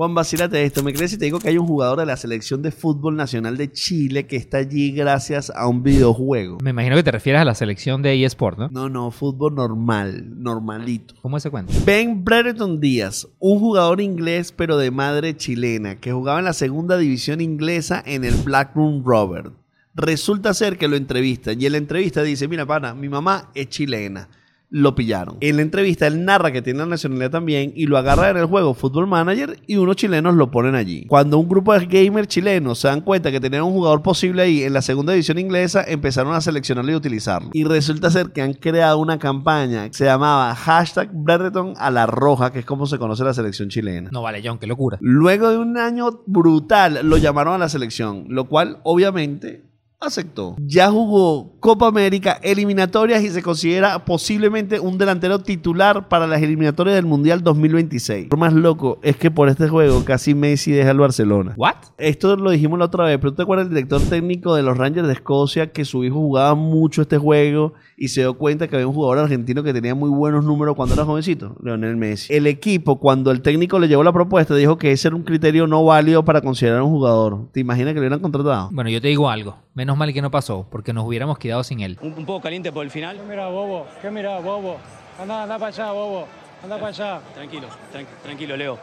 Juan, vacílate esto. ¿Me crees si te digo que hay un jugador de la selección de fútbol nacional de Chile que está allí gracias a un videojuego? Me imagino que te refieres a la selección de eSport, ¿no? No, no, fútbol normal, normalito. ¿Cómo es ese cuento? Ben Brereton Díaz, un jugador inglés pero de madre chilena, que jugaba en la segunda división inglesa en el Blackburn Rovers. Resulta ser que lo entrevistan y en la entrevista dice, mira pana, mi mamá es chilena. Lo pillaron. En la entrevista él narra que tiene la nacionalidad también y lo agarra en el juego Football Manager y unos chilenos lo ponen allí. Cuando un grupo de gamers chilenos se dan cuenta que tenían un jugador posible ahí en la segunda división inglesa, empezaron a seleccionarlo y utilizarlo. Y resulta ser que han creado una campaña que se llamaba hashtag Brereton a la roja, que es como se conoce la selección chilena. No vale, John, qué locura. Luego de un año brutal, lo llamaron a la selección, lo cual obviamente aceptó. Ya jugó Copa América, eliminatorias y se considera posiblemente un delantero titular para las eliminatorias del Mundial 2026. Lo más loco es que por este juego casi Messi deja el Barcelona. ¿What? Esto lo dijimos la otra vez, pero ¿tú te acuerdas del director técnico de los Rangers de Escocia que su hijo jugaba mucho este juego y se dio cuenta que había un jugador argentino que tenía muy buenos números cuando era jovencito? Leonel Messi. El equipo, cuando el técnico le llevó la propuesta, dijo que ese era un criterio no válido para considerar un jugador. ¿Te imaginas que lo hubieran contratado? Bueno, yo te digo algo. Menos mal que no pasó, porque nos hubiéramos quedado sin él. Un, un poco caliente por el final. ¿Qué mira, bobo? ¿Qué mira, bobo? Anda, anda para allá, bobo. Anda para allá. Tranquilo, tran- tranquilo, Leo.